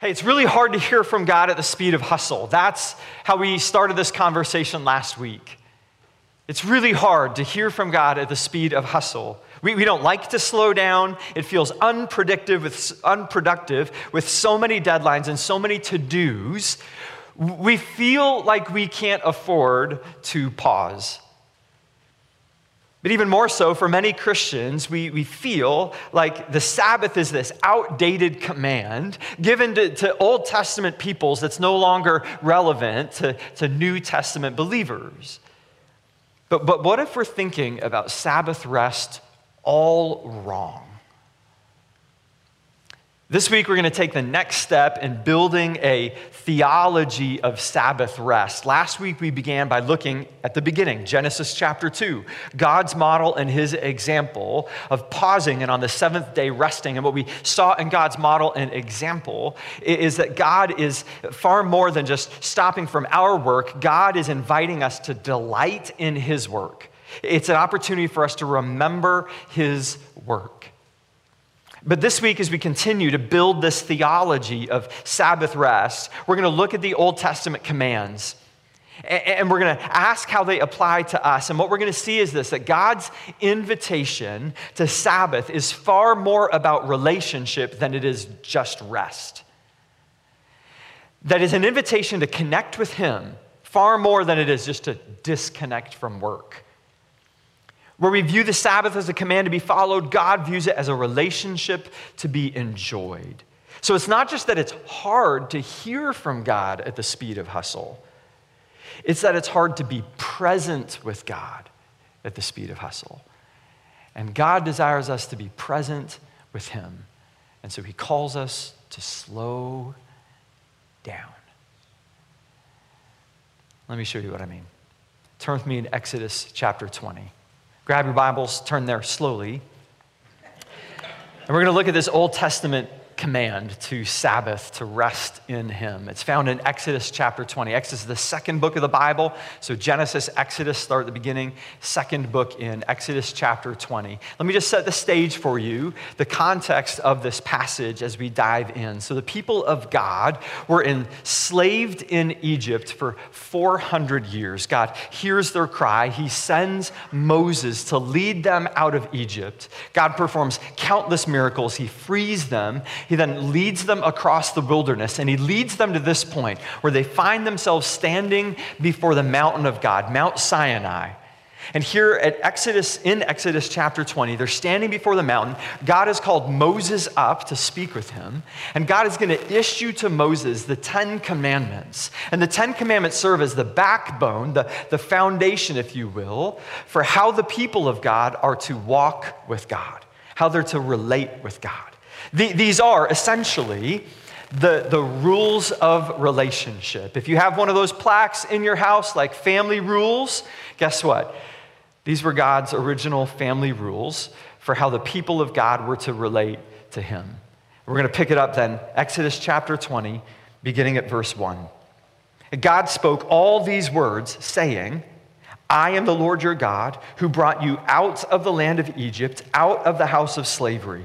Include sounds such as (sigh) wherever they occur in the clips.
Hey, it's really hard to hear from God at the speed of hustle. That's how we started this conversation last week. It's really hard to hear from God at the speed of hustle. We, we don't like to slow down. It feels unpredictable with, unproductive with so many deadlines and so many to dos. We feel like we can't afford to pause. But even more so, for many Christians, we, we feel like the Sabbath is this outdated command given to, to Old Testament peoples that's no longer relevant to, to New Testament believers. But, but what if we're thinking about Sabbath rest all wrong? This week, we're going to take the next step in building a theology of Sabbath rest. Last week, we began by looking at the beginning, Genesis chapter 2, God's model and his example of pausing and on the seventh day resting. And what we saw in God's model and example is that God is far more than just stopping from our work, God is inviting us to delight in his work. It's an opportunity for us to remember his work. But this week, as we continue to build this theology of Sabbath rest, we're going to look at the Old Testament commands and we're going to ask how they apply to us. And what we're going to see is this that God's invitation to Sabbath is far more about relationship than it is just rest. That is an invitation to connect with Him far more than it is just to disconnect from work. Where we view the Sabbath as a command to be followed, God views it as a relationship to be enjoyed. So it's not just that it's hard to hear from God at the speed of hustle, it's that it's hard to be present with God at the speed of hustle. And God desires us to be present with Him. And so He calls us to slow down. Let me show you what I mean. Turn with me in Exodus chapter 20. Grab your Bibles, turn there slowly. And we're going to look at this Old Testament command to Sabbath, to rest in Him. It's found in Exodus chapter 20. Exodus is the second book of the Bible. So Genesis, Exodus start at the beginning, second book in Exodus chapter 20. Let me just set the stage for you, the context of this passage as we dive in. So the people of God were enslaved in Egypt for 400 years. God hears their cry. He sends Moses to lead them out of Egypt. God performs countless miracles. He frees them. He then leads them across the wilderness, and he leads them to this point where they find themselves standing before the mountain of God, Mount Sinai. And here at Exodus, in Exodus chapter 20, they're standing before the mountain. God has called Moses up to speak with him. And God is going to issue to Moses the Ten Commandments. And the Ten Commandments serve as the backbone, the, the foundation, if you will, for how the people of God are to walk with God, how they're to relate with God. The, these are essentially the, the rules of relationship. If you have one of those plaques in your house, like family rules, guess what? These were God's original family rules for how the people of God were to relate to Him. We're going to pick it up then, Exodus chapter 20, beginning at verse 1. God spoke all these words, saying, I am the Lord your God, who brought you out of the land of Egypt, out of the house of slavery.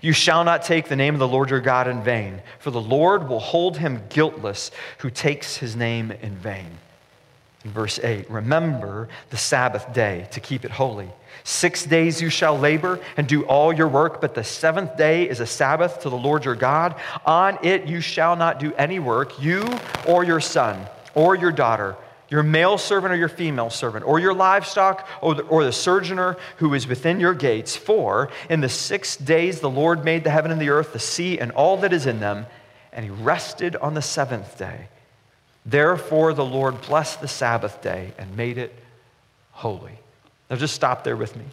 You shall not take the name of the Lord your God in vain, for the Lord will hold him guiltless who takes his name in vain. In verse 8, remember the Sabbath day to keep it holy. Six days you shall labor and do all your work, but the seventh day is a Sabbath to the Lord your God. On it you shall not do any work, you or your son or your daughter your male servant or your female servant, or your livestock, or the, or the sojourner who is within your gates. For in the six days the Lord made the heaven and the earth, the sea, and all that is in them, and he rested on the seventh day. Therefore the Lord blessed the Sabbath day and made it holy. Now just stop there with me.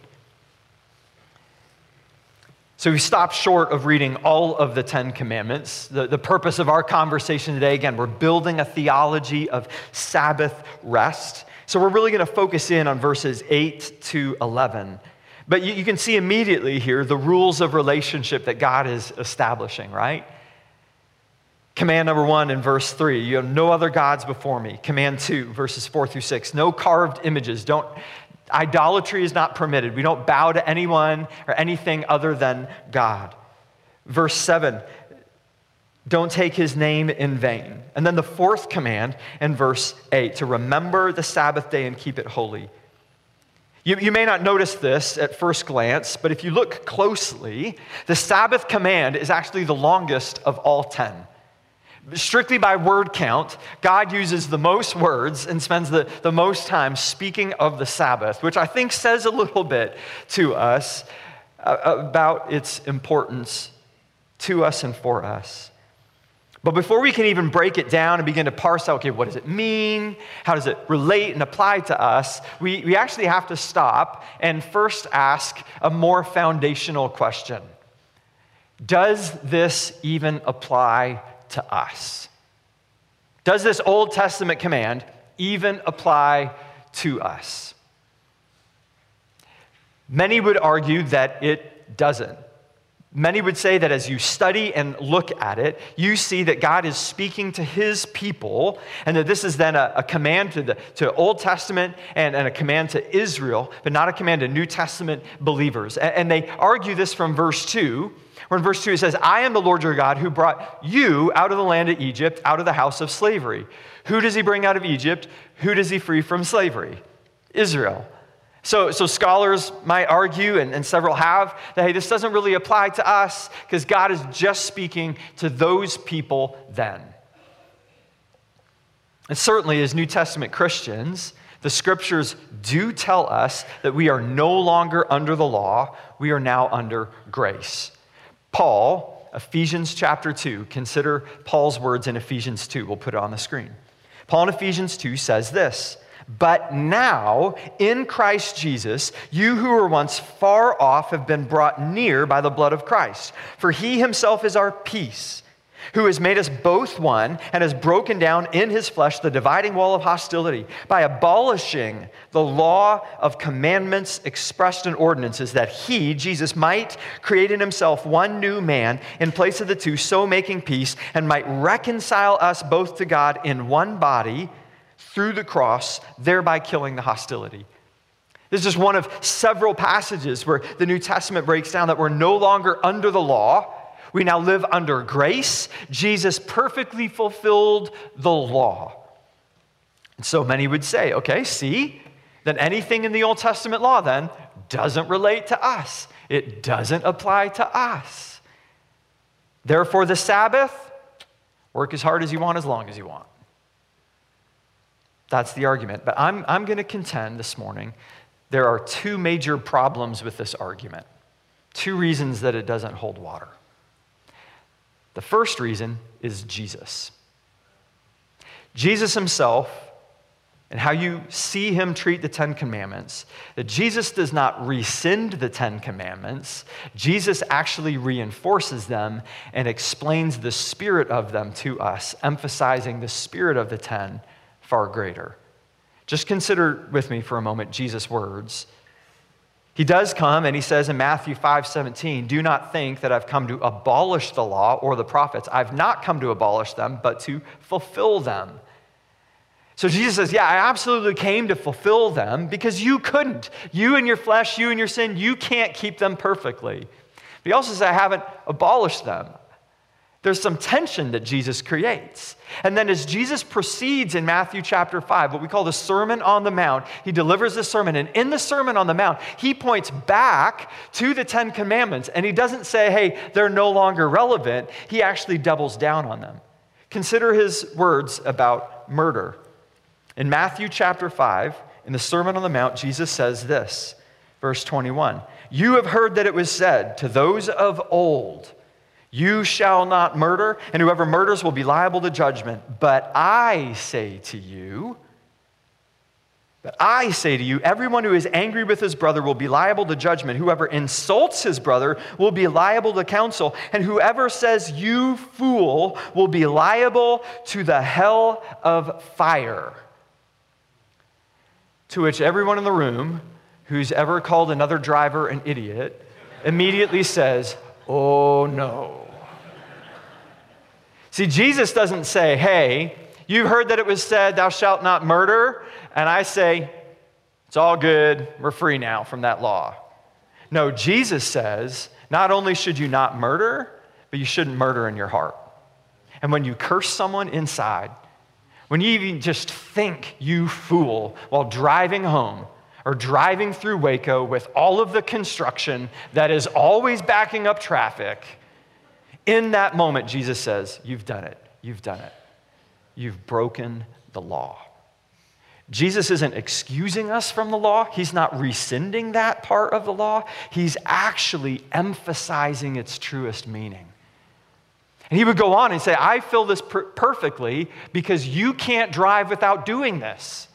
So we stopped short of reading all of the Ten Commandments. The, the purpose of our conversation today, again, we're building a theology of Sabbath rest. So we're really going to focus in on verses 8 to 11. But you, you can see immediately here the rules of relationship that God is establishing, right? Command number one in verse three, you have no other gods before me. Command two, verses four through six, no carved images. Don't, Idolatry is not permitted. We don't bow to anyone or anything other than God. Verse 7 don't take his name in vain. And then the fourth command in verse 8 to remember the Sabbath day and keep it holy. You, you, may not notice this at first glance, but if you look closely, the Sabbath command is actually the longest of all 10 strictly by word count, God uses the most words and spends the, the most time speaking of the Sabbath, which I think says a little bit to us uh, about its importance to us and for us. But before we can even break it down and begin to parse out, okay, what does it mean? How does it relate and apply to us? We, we actually have to stop and first ask a more foundational question Does this even apply to us? Does this Old Testament command even apply to us? Many would argue that it doesn't. Many would say that as you study and look at it, you see that God is speaking to his people, and that this is then a, a command to the to Old Testament and, and, a command to Israel, but not a command to New Testament believers. And, and they argue this from verse 2 where in verse 2 it says, I am the Lord your God who brought you out of the land of Egypt, out of the house of slavery. Who does he bring out of Egypt? Who does he free from slavery? Israel. So, so scholars might argue, and, and several have, that hey, this doesn't really apply to us because God is just speaking to those people then. And certainly, as New Testament Christians, the scriptures do tell us that we are no longer under the law, we are now under grace. Paul, Ephesians chapter 2, consider Paul's words in Ephesians 2. We'll put it on the screen. Paul in Ephesians 2 says this But now, in Christ Jesus, you who were once far off have been brought near by the blood of Christ. For he himself is our peace who has made us both one and has broken down in his flesh the dividing wall of hostility by abolishing the law of commandments expressed in ordinances, that he, Jesus, might create in himself one new man in place of the two, so making peace, and might reconcile us both to God in one body through the cross, thereby killing the hostility. This is one of several passages where the New Testament breaks down that we're no longer under the law we now live under grace. Jesus perfectly fulfilled the law. And so many would say, okay, see, then anything in the Old Testament law then doesn't relate to us. It doesn't apply to us. Therefore, the Sabbath, work as hard as you want, as long as you want. That's the argument. But I'm, I'm going to contend this morning there are two major problems with this argument, two reasons that it doesn't hold water. The first reason is Jesus. Jesus himself and how you see him treat the Ten Commandments, that Jesus does not rescind the Ten Commandments. Jesus actually reinforces them and explains the spirit of them to us, emphasizing the spirit of the Ten far greater. Just consider with me for a moment Jesus' words he does come and he says in Matthew 5 17, Do not think that I've come to abolish the law or the prophets. I've not come to abolish them, but to fulfill them. So Jesus says, Yeah, I absolutely came to fulfill them because you couldn't. You and your flesh, you and your sin, you can't keep them perfectly. But he also says, I haven't abolished them. There's some tension that Jesus creates. And then, as Jesus proceeds in Matthew chapter 5, what we call the Sermon on the Mount, he delivers the sermon. And in the Sermon on the Mount, he points back to the Ten Commandments. And he doesn't say, hey, they're no longer relevant. He actually doubles down on them. Consider his words about murder. In Matthew chapter 5, in the Sermon on the Mount, Jesus says this, verse 21 You have heard that it was said to those of old, you shall not murder, and whoever murders will be liable to judgment. But I say to you, But I say to you, everyone who is angry with his brother will be liable to judgment. Whoever insults his brother will be liable to counsel. And whoever says, You fool, will be liable to the hell of fire. To which everyone in the room who's ever called another driver an idiot immediately says, Oh no. See, Jesus doesn't say, Hey, you've heard that it was said, Thou shalt not murder. And I say, It's all good. We're free now from that law. No, Jesus says, Not only should you not murder, but you shouldn't murder in your heart. And when you curse someone inside, when you even just think, you fool, while driving home, or driving through Waco with all of the construction that is always backing up traffic, in that moment, Jesus says, You've done it. You've done it. You've broken the law. Jesus isn't excusing us from the law. He's not rescinding that part of the law. He's actually emphasizing its truest meaning. And he would go on and say, I feel this per- perfectly because you can't drive without doing this.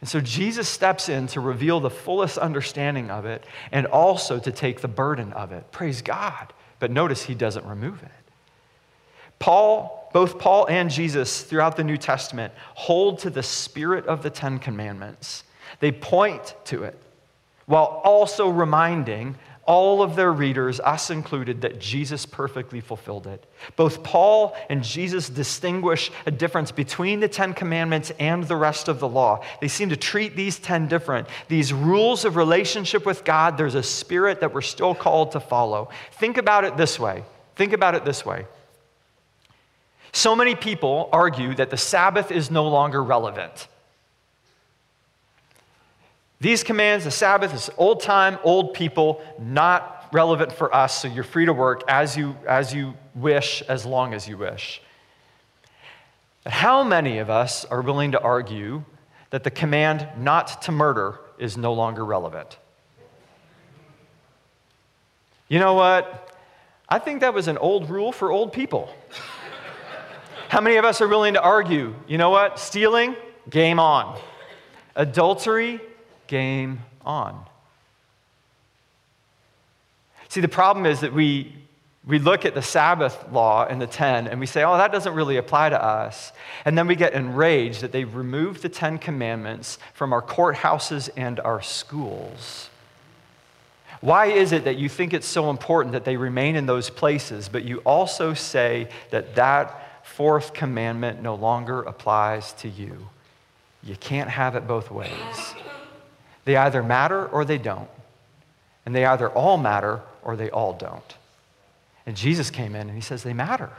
And so Jesus steps in to reveal the fullest understanding of it and also to take the burden of it. Praise God. But notice he doesn't remove it. Paul, both Paul and Jesus throughout the New Testament hold to the spirit of the Ten Commandments. They point to it while also reminding all of their readers, us included, that Jesus perfectly fulfilled it. Both Paul and Jesus distinguish a difference between the Ten Commandments and the rest of the law. They seem to treat these ten different. These rules of relationship with God, there's a spirit that we're still called to follow. Think about it this way. Think about it this way. So many people argue that the Sabbath is no longer relevant. These commands, the Sabbath is old time, old people, not relevant for us, so you're free to work as you, as you wish, as long as you wish. But how many of us are willing to argue that the command not to murder is no longer relevant? You know what? I think that was an old rule for old people. (laughs) How many of us are willing to argue, you know what? Stealing, game on. Adultery, game on. See, the problem is that we, we look at the Sabbath law and the 10 and we say, oh, that doesn't really apply to us. And then we get enraged that they've removed the 10 commandments from our courthouses and our schools. Why is it that you think it's so important that they remain in those places, but you also say that that fourth commandment no longer applies to you? You can't have it both ways. They either matter or they don't. And they either all matter or they all don't. And Jesus came in and he says they matter.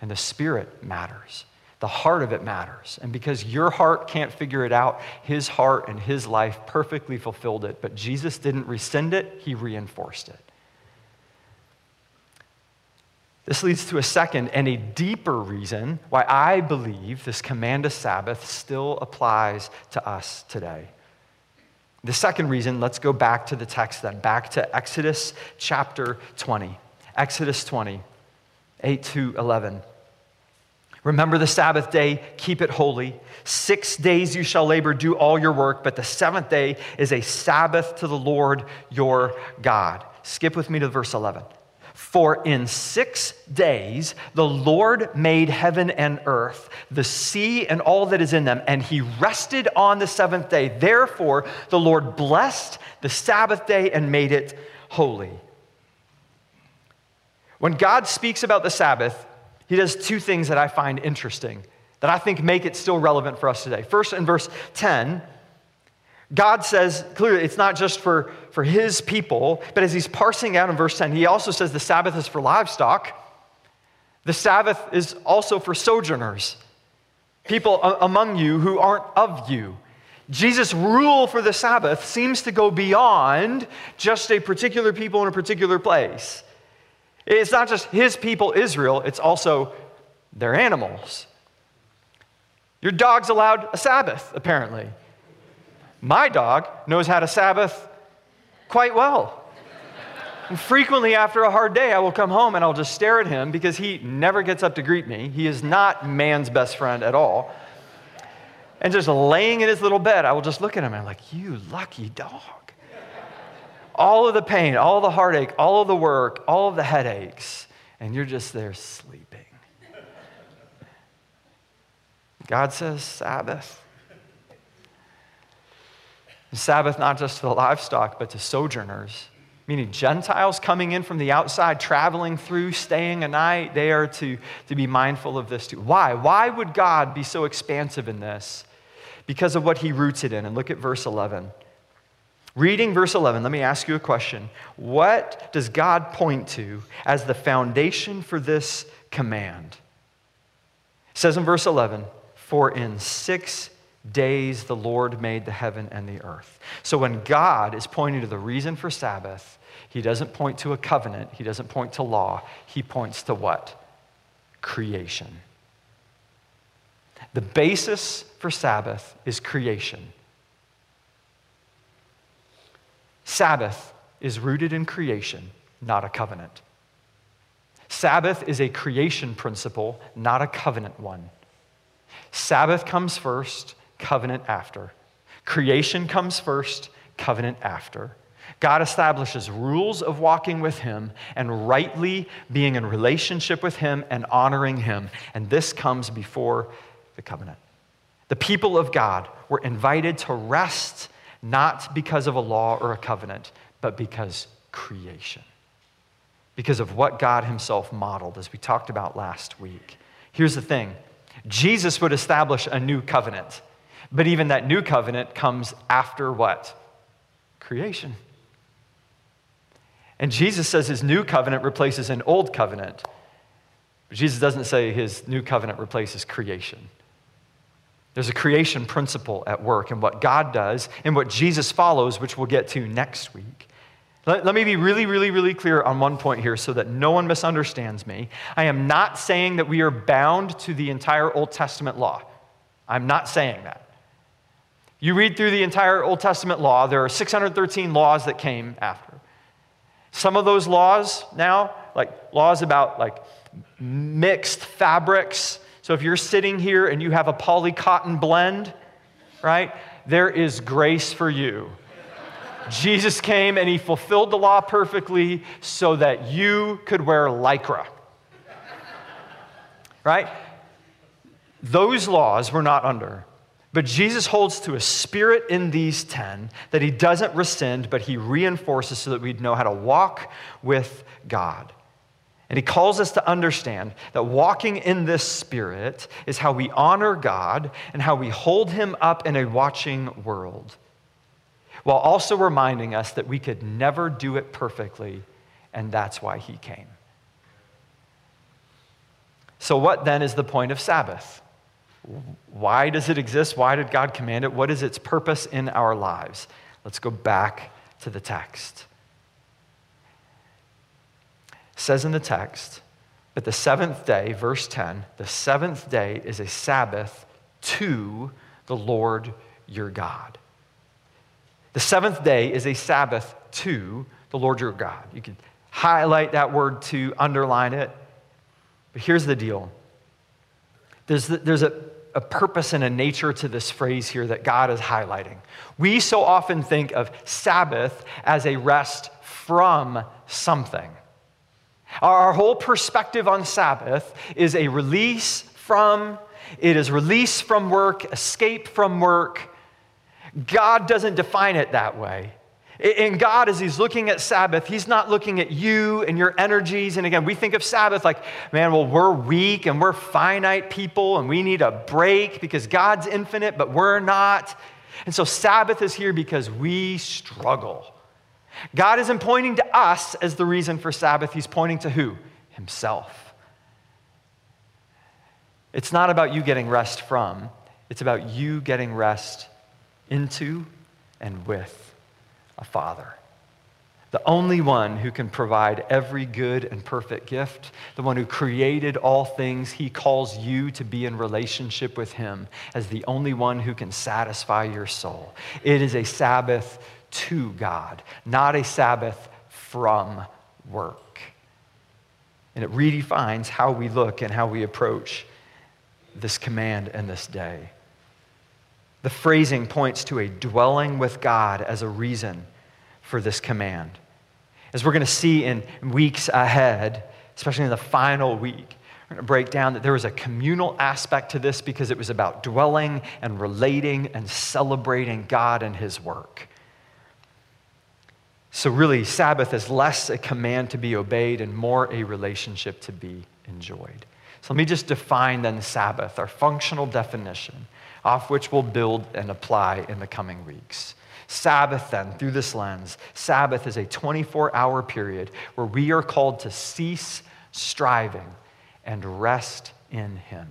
And the spirit matters. The heart of it matters. And because your heart can't figure it out, his heart and his life perfectly fulfilled it. But Jesus didn't rescind it, he reinforced it. This leads to a second and a deeper reason why I believe this command of Sabbath still applies to us today. The second reason, let's go back to the text then, back to Exodus chapter 20. Exodus 20, 8 to 11. Remember the Sabbath day, keep it holy. Six days you shall labor, do all your work, but the seventh day is a Sabbath to the Lord your God. Skip with me to verse 11. For in six days the Lord made heaven and earth, the sea and all that is in them, and he rested on the seventh day. Therefore, the Lord blessed the Sabbath day and made it holy. When God speaks about the Sabbath, he does two things that I find interesting, that I think make it still relevant for us today. First, in verse 10, God says clearly it's not just for, for his people, but as he's parsing out in verse 10, he also says the Sabbath is for livestock. The Sabbath is also for sojourners, people among you who aren't of you. Jesus' rule for the Sabbath seems to go beyond just a particular people in a particular place. It's not just his people, Israel, it's also their animals. Your dog's allowed a Sabbath, apparently. My dog knows how to Sabbath quite well. And frequently, after a hard day, I will come home and I'll just stare at him because he never gets up to greet me. He is not man's best friend at all. and just laying in his little bed, I will just look at him and I'm like, you lucky dog. all of the pain, all the heartache, all of the work, all of the headaches, and you're just there sleeping. God says Sabbath. Sabbath not just to the livestock, but to sojourners, meaning Gentiles coming in from the outside, traveling through, staying a night. They are to, to be mindful of this too. Why? Why would God be so expansive in this? Because of what he roots it in. And look at verse 11. Reading verse 11, let me ask you a question. What does God point to as the foundation for this command? It says in verse 11, For in six days the Lord made the heaven and the earth. So when God is pointing to the reason for Sabbath, he doesn't point to a covenant, he doesn't point to law, he points to what? Creation. The basis for Sabbath is creation. Sabbath is rooted in creation, not a covenant. Sabbath is a creation principle, not a covenant one. Sabbath comes first, covenant after. Creation comes first, covenant after. God establishes rules of walking with Him and rightly being in relationship with Him and honoring Him. And this comes before the covenant. The people of God were invited to rest not because of a law or a covenant, but because creation. Because of what God Himself modeled, as we talked about last week. Here's the thing Jesus would establish a new covenant. But even that new covenant comes after what? Creation. And Jesus says his new covenant replaces an old covenant. But Jesus doesn't say his new covenant replaces creation. There's a creation principle at work in what God does and what Jesus follows, which we'll get to next week. Let, let, me be really, really, really clear on one point here so that no one misunderstands me. I am not saying that we are bound to the entire Old Testament law. I'm not saying that. You read through the entire Old Testament law, there are 613 laws that came after. Some of those laws now, like laws about like mixed fabrics. So if you're sitting here and you have a poly cotton blend, right? There is grace for you. Jesus came and he fulfilled the law perfectly so that you could wear lycra. Right? Those laws were not under. But Jesus holds to a spirit in these 10 that he doesn't rescind, but he reinforces so that we'd know how to walk with God. And he calls us to understand that walking in this spirit is how we honor God and how we hold him up in a watching world, while also reminding us that we could never do it perfectly, and that's why he came. So, what then is the point of Sabbath? Why does it exist? Why did God command it? What is its purpose in our lives? Let's go back to the text. It says in the text, but the seventh day, verse 10, the seventh day is a Sabbath to the Lord your God. The seventh day is a Sabbath to the Lord your God. You can highlight that word to, underline it. But here's the deal there's, there's a, a purpose and a nature to this phrase here that God is highlighting. We so often think of Sabbath as a rest from something. Our whole perspective on Sabbath is a release from, it is release from work, escape from work. God doesn't define it that way. And God, as He's looking at Sabbath, He's not looking at you and your energies. And again, we think of Sabbath like, man, well, we're weak and we're finite people and we need a break because God's infinite, but we're not. And so Sabbath is here because we struggle. God isn't pointing to us as the reason for Sabbath, He's pointing to who? Himself. It's not about you getting rest from, it's about you getting rest into and with a father. The only one who can provide every good and perfect gift, the one who created all things, he calls you to be in relationship with him as the only one who can satisfy your soul. It is a Sabbath to God, not a Sabbath from work. And it redefines how we look and how we approach this command and this day. The phrasing points to a dwelling with God as a reason for this command. As we're going to see in weeks ahead, especially in the final week, we're going to break down that there was a communal aspect to this because it was about dwelling and relating and celebrating God and His work. So, really, Sabbath is less a command to be obeyed and more a relationship to be enjoyed. So, let me just define then Sabbath, our functional definition, off which we'll build and apply in the coming weeks. Sabbath, then, through this lens, Sabbath is a 24 hour period where we are called to cease striving and rest in Him.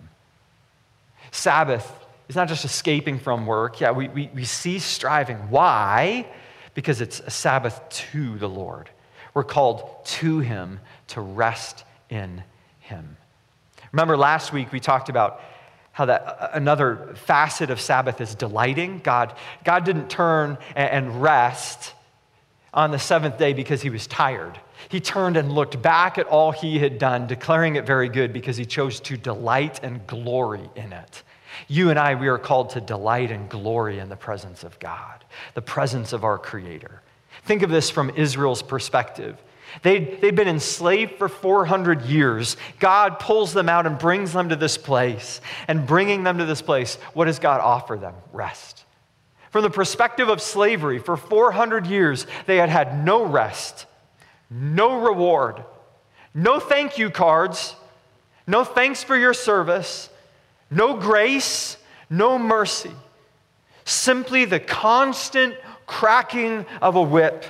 Sabbath is not just escaping from work. Yeah, we, we, we cease striving. Why? because it's a Sabbath to the Lord. We're called to Him to rest in Him. Remember last week we talked about how that uh, another facet of Sabbath is delighting. God, God didn't turn and rest on the seventh day because he was tired. He turned and looked back at all he had done, declaring it very good because he chose to delight and glory in it. You and I, we are called to delight and glory in the presence of God, the presence of our Creator. Think of this from Israel's perspective. They'd, they'd been enslaved for 400 years. God pulls them out and brings them to this place. And bringing them to this place, what does God offer them? Rest. From the perspective of slavery, for 400 years, they had had no rest, no reward, no thank you cards, no thanks for your service, no grace, no mercy. Simply the constant cracking of a whip,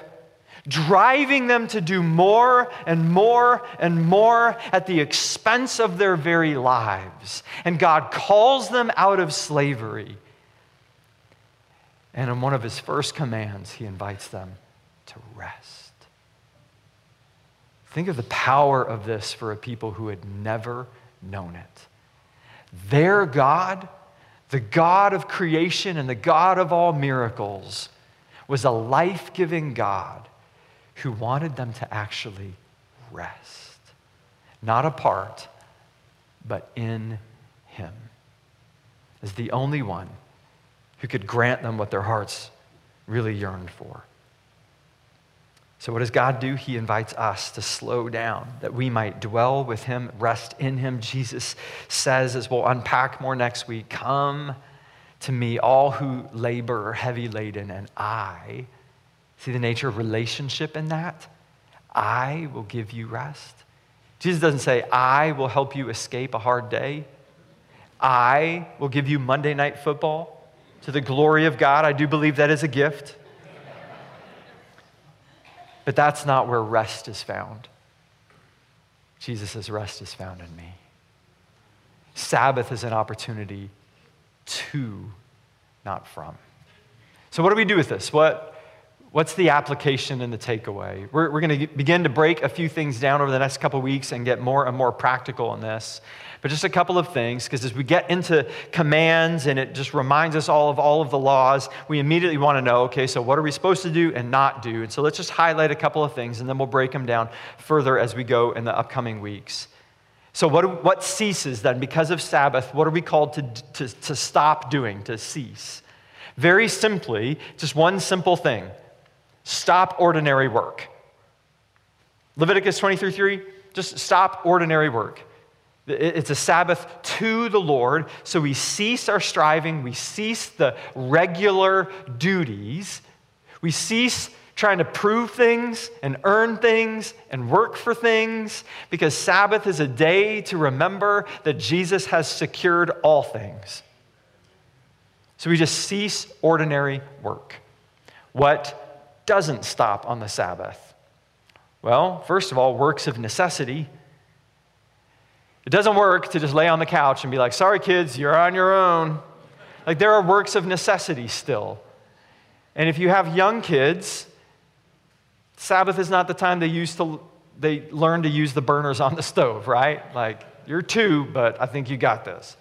driving them to do more and more and more at the expense of their very lives. And God calls them out of slavery. And in one of his first commands, he invites them to rest. Think of the power of this for a people who had never known it. Their God, the God of creation and the God of all miracles, was a life giving God who wanted them to actually rest, not apart, but in Him, as the only one who could grant them what their hearts really yearned for. So, what does God do? He invites us to slow down that we might dwell with Him, rest in Him. Jesus says, as we'll unpack more next week, Come to me, all who labor heavy laden, and I, see the nature of relationship in that? I will give you rest. Jesus doesn't say, I will help you escape a hard day. I will give you Monday night football to the glory of God. I do believe that is a gift. But that's not where rest is found. Jesus says, Rest is found in me. Sabbath is an opportunity to, not from. So, what do we do with this? What, what's the application and the takeaway? We're, we're going to begin to break a few things down over the next couple weeks and get more and more practical in this. But just a couple of things, because as we get into commands and it just reminds us all of all of the laws, we immediately want to know okay, so what are we supposed to do and not do? And so let's just highlight a couple of things and then we'll break them down further as we go in the upcoming weeks. So, what, what ceases then? Because of Sabbath, what are we called to, to, to stop doing, to cease? Very simply, just one simple thing stop ordinary work. Leviticus 23 3, just stop ordinary work. It's a Sabbath to the Lord. So we cease our striving, we cease the regular duties, we cease trying to prove things and earn things and work for things because Sabbath is a day to remember that Jesus has secured all things. So we just cease ordinary work. What doesn't stop on the Sabbath? Well, first of all, works of necessity it doesn't work to just lay on the couch and be like, sorry, kids, you're on your own. Like, there are works of necessity still. And if you have young kids, Sabbath is not the time they use to they learn to use the burners on the stove, right? Like, you're two, but I think you got this.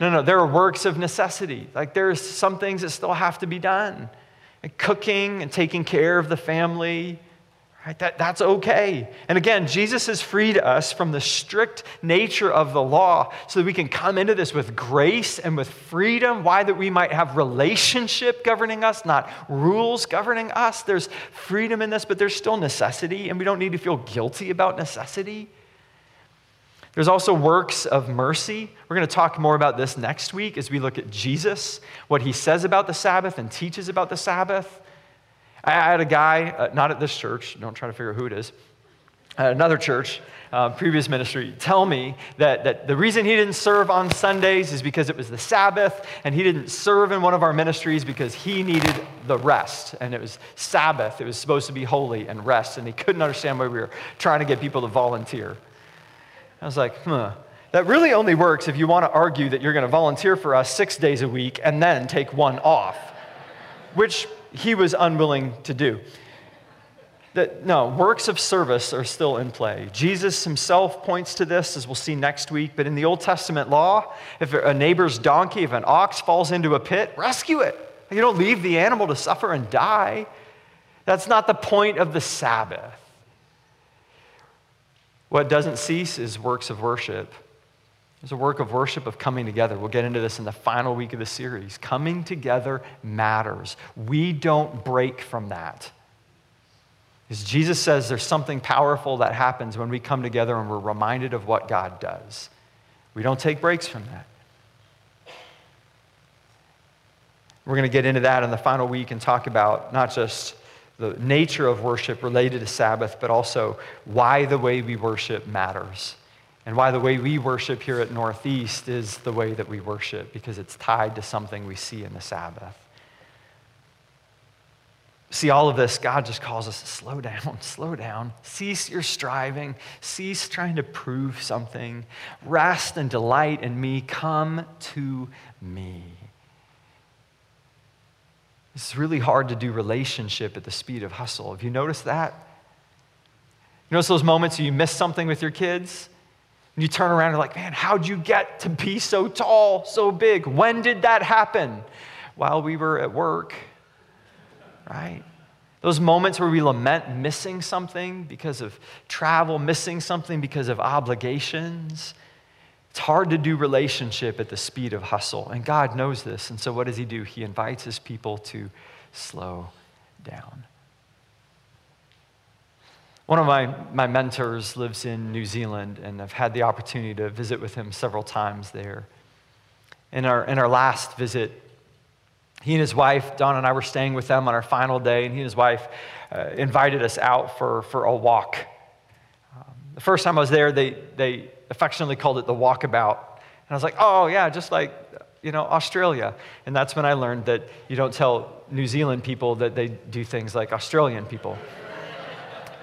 No, no, there are works of necessity. Like, there's some things that still have to be done. Like cooking and taking care of the family, Right? That, that's okay. And again, Jesus has freed us from the strict nature of the law so that we can come into this with grace and with freedom. Why? That we might have relationship governing us, not rules governing us. There's freedom in this, but there's still necessity, and we don't need to feel guilty about necessity. There's also works of mercy. We're going to talk more about this next week as we look at Jesus, what he says about the Sabbath and teaches about the Sabbath. I had a guy, uh, not at this church, don't try to figure out who it is, at another church, uh, previous ministry, tell me that, that the reason he didn't serve on Sundays is because it was the Sabbath, and he didn't serve in one of our ministries because he needed the rest. And it was Sabbath, it was supposed to be holy and rest, and he couldn't understand why we were trying to get people to volunteer. I was like, huh. That really only works if you want to argue that you're going to volunteer for us six days a week and then take one off, which he was unwilling to do. That, no, works of service are still in play. Jesus himself points to this, as we'll see next week. But in the Old Testament law, if a neighbor's donkey, if an ox falls into a pit, rescue it. You don't leave the animal to suffer and die. That's not the point of the Sabbath. What doesn't cease is works of worship. There's a work of worship of coming together. We'll get into this in the final week of the series. Coming together matters. We don't break from that. As Jesus says, there's something powerful that happens when we come together and we're reminded of what God does. We don't take breaks from that. We're going to get into that in the final week and talk about not just the nature of worship related to Sabbath, but also why the way we worship matters and why the way we worship here at Northeast is the way that we worship, because it's tied to something we see in the Sabbath. See, all of this, God just calls us to slow down, (laughs) slow down. Cease your striving, cease trying to prove something. Rest and delight in me. Come to me. It's really hard to do relationship at the speed of hustle. Have you noticed that? You notice those moments where you miss something with your kids? And you turn around and like, man, how'd you get to be so tall, so big? When did that happen? While we were at work, right? Those moments where we lament missing something because of travel, missing something because of obligations. It's hard to do relationship at the speed of hustle. And God knows this. And so what does He do? He invites His people to slow down. One of my, my mentors lives in New Zealand, and I've had the opportunity to visit with him several times there. In our, in our last visit, he and his wife, Don and I, were staying with them on our final day, and he and his wife uh, invited us out for, for a walk. Um, the first time I was there, they, they affectionately called it the walkabout. And I was like, oh, yeah, just like, you know, Australia. And that's when I learned that you don't tell New Zealand people that they do things like Australian people.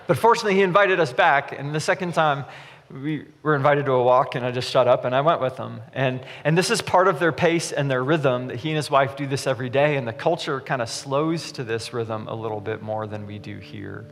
But fortunately, he invited us back. And the second time, we were invited to a walk, and I just shut up and I went with them. And, and this is part of their pace and their rhythm that he and his wife do this every day. And the culture kind of slows to this rhythm a little bit more than we do here.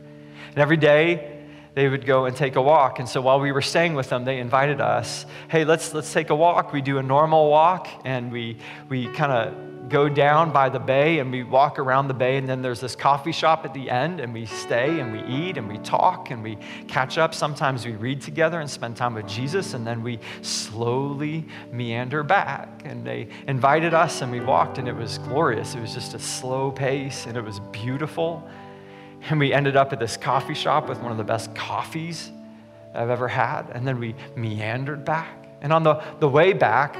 And every day, they would go and take a walk. And so while we were staying with them, they invited us, hey, let's, let's take a walk. We do a normal walk, and we, we kind of go down by the bay and we walk around the bay, and then there's this coffee shop at the end, and we stay and we eat and we talk and we catch up. Sometimes we read together and spend time with Jesus, and then we slowly meander back. And they invited us, and we walked, and it was glorious. It was just a slow pace, and it was beautiful. And we ended up at this coffee shop with one of the best coffees I've ever had. And then we meandered back. And on the, the way back,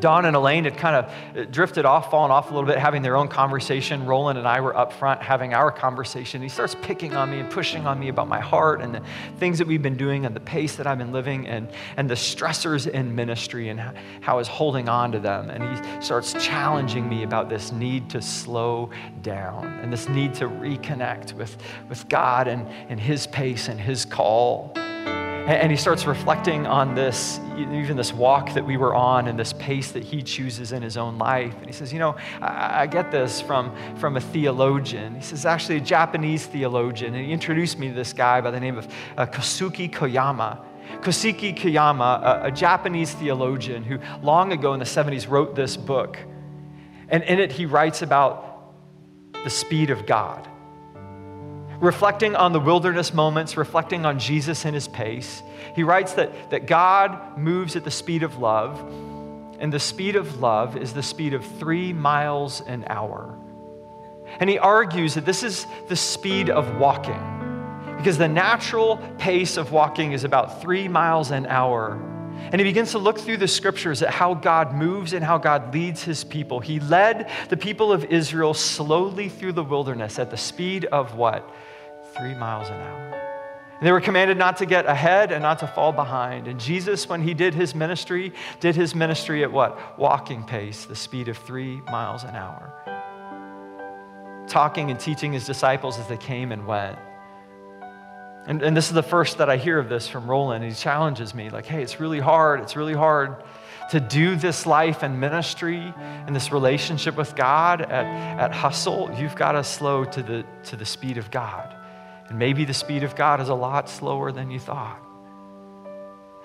Don and Elaine had kind of uh, drifted off, fallen off a little bit, having their own conversation. Roland and I were up front having our conversation. He starts picking on me and pushing on me about my heart and the things that we've been doing and the pace that I've been living and, and the stressors in ministry and how I was holding on to them. And he starts challenging me about this need to slow down and this need to reconnect with, with God and, and his pace and his call. And he starts reflecting on this, even this walk that we were on and this pace that he chooses in his own life. And he says, You know, I, I get this from, from a theologian. He says, actually, a Japanese theologian. And he introduced me to this guy by the name of uh, Kosuke Koyama. Kosuke Koyama, a, a Japanese theologian who long ago in the 70s wrote this book. And in it, he writes about the speed of God reflecting on the wilderness moments, reflecting on Jesus and his pace, he writes that, that God moves at the speed of love, and the speed of love is the speed of three miles an hour. And he argues that this is the speed of walking, because the natural pace of walking is about three miles an hour. And he begins to look through the scriptures at how God moves and how God leads his people. He led the people of Israel slowly through the wilderness at the speed of what? Three miles an hour. And they were commanded not to get ahead and not to fall behind. And Jesus, when he did his ministry, did his ministry at what? Walking pace, the speed of three miles an hour. Talking and teaching his disciples as they came and went. And, and this is the first that I hear of this from Roland. He challenges me, like, hey, it's really hard. It's really hard to do this life and ministry and this relationship with God at, at hustle. You've got to slow to the, to the speed of God. And maybe the speed of God is a lot slower than you thought.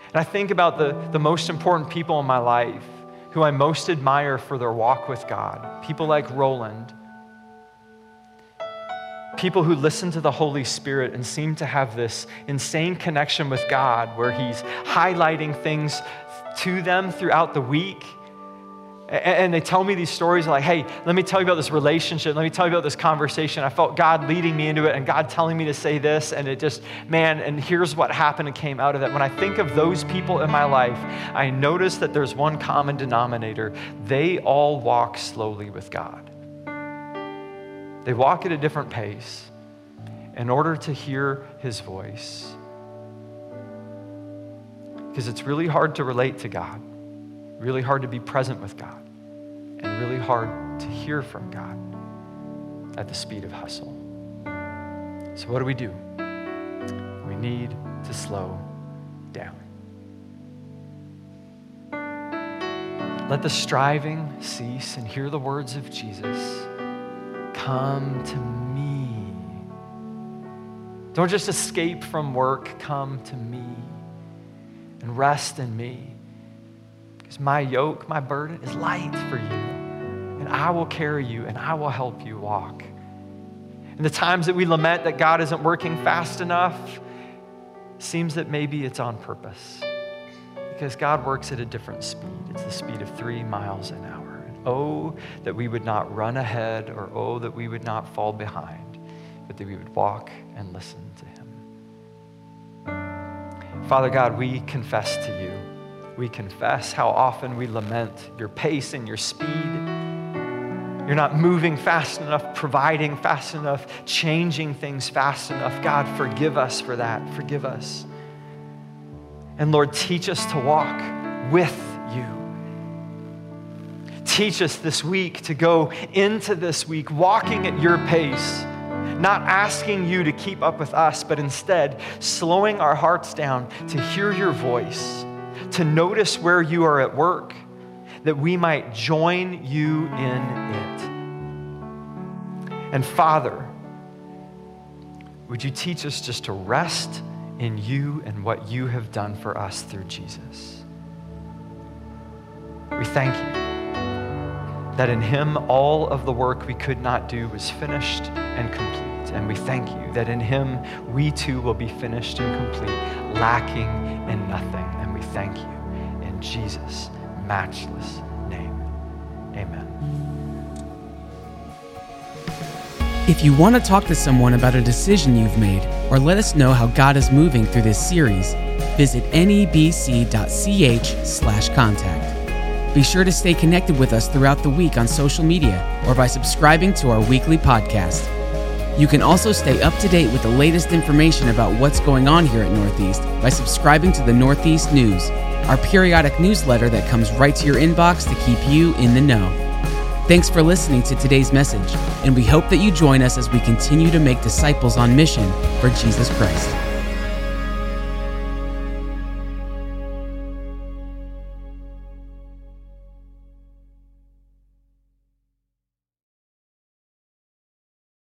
And I think about the, the most important people in my life who I most admire for their walk with God. People like Roland. People who listen to the Holy Spirit and seem to have this insane connection with God where He's highlighting things to them throughout the week and they tell me these stories like, hey, let me tell you about this relationship. Let me tell you about this conversation. I felt God leading me into it and God telling me to say this. And it just, man, and here's what happened and came out of that. When I think of those people in my life, I notice that there's one common denominator. They all walk slowly with God, they walk at a different pace in order to hear his voice. Because it's really hard to relate to God really hard to be present with God, and really hard to hear from God at the speed of hustle. So, what do we do? We need to slow down. Let the striving cease and hear the words of Jesus Come to me. Don't just escape from work, come to me and rest in me. Because my yoke, my burden is light for you. And I will carry you and I will help you walk. And the times that we lament that God isn't working fast enough, seems that maybe it's on purpose. Because God works at a different speed. It's the speed of three miles an hour. And oh, that we would not run ahead, or oh, that we would not fall behind, but that we would walk and listen to Him. Father God, we confess to you we confess how often we lament your pace and your speed. You're not moving fast enough, providing fast enough, changing things fast enough. God, forgive us for that. Forgive us. And Lord, teach us to walk with you. Teach us this week to go into this week walking at your pace, not asking you to keep up with us, but instead slowing our hearts down to hear your voice to notice where you are at work, that we might join you in it. And Father, would you teach us just to rest in you and what you have done for us through Jesus? We thank you that in him all of the work we could not do was finished and complete. And we thank you that in him we too will be finished and complete, lacking in nothing thank you. In Jesus' matchless name, amen. If you want to talk to someone about a decision you've made or let us know how God is moving through this series, visit nebc.ch/contact. Be sure to stay connected with us throughout the week on social media or by subscribing to our weekly podcast. You can also stay up to date with the latest information about what's going on here at Northeast by subscribing to the Northeast News, our periodic newsletter that comes right to your inbox to keep you in the know. Thanks for listening to today's message, and we hope that you join us as we continue to make disciples on mission for Jesus Christ.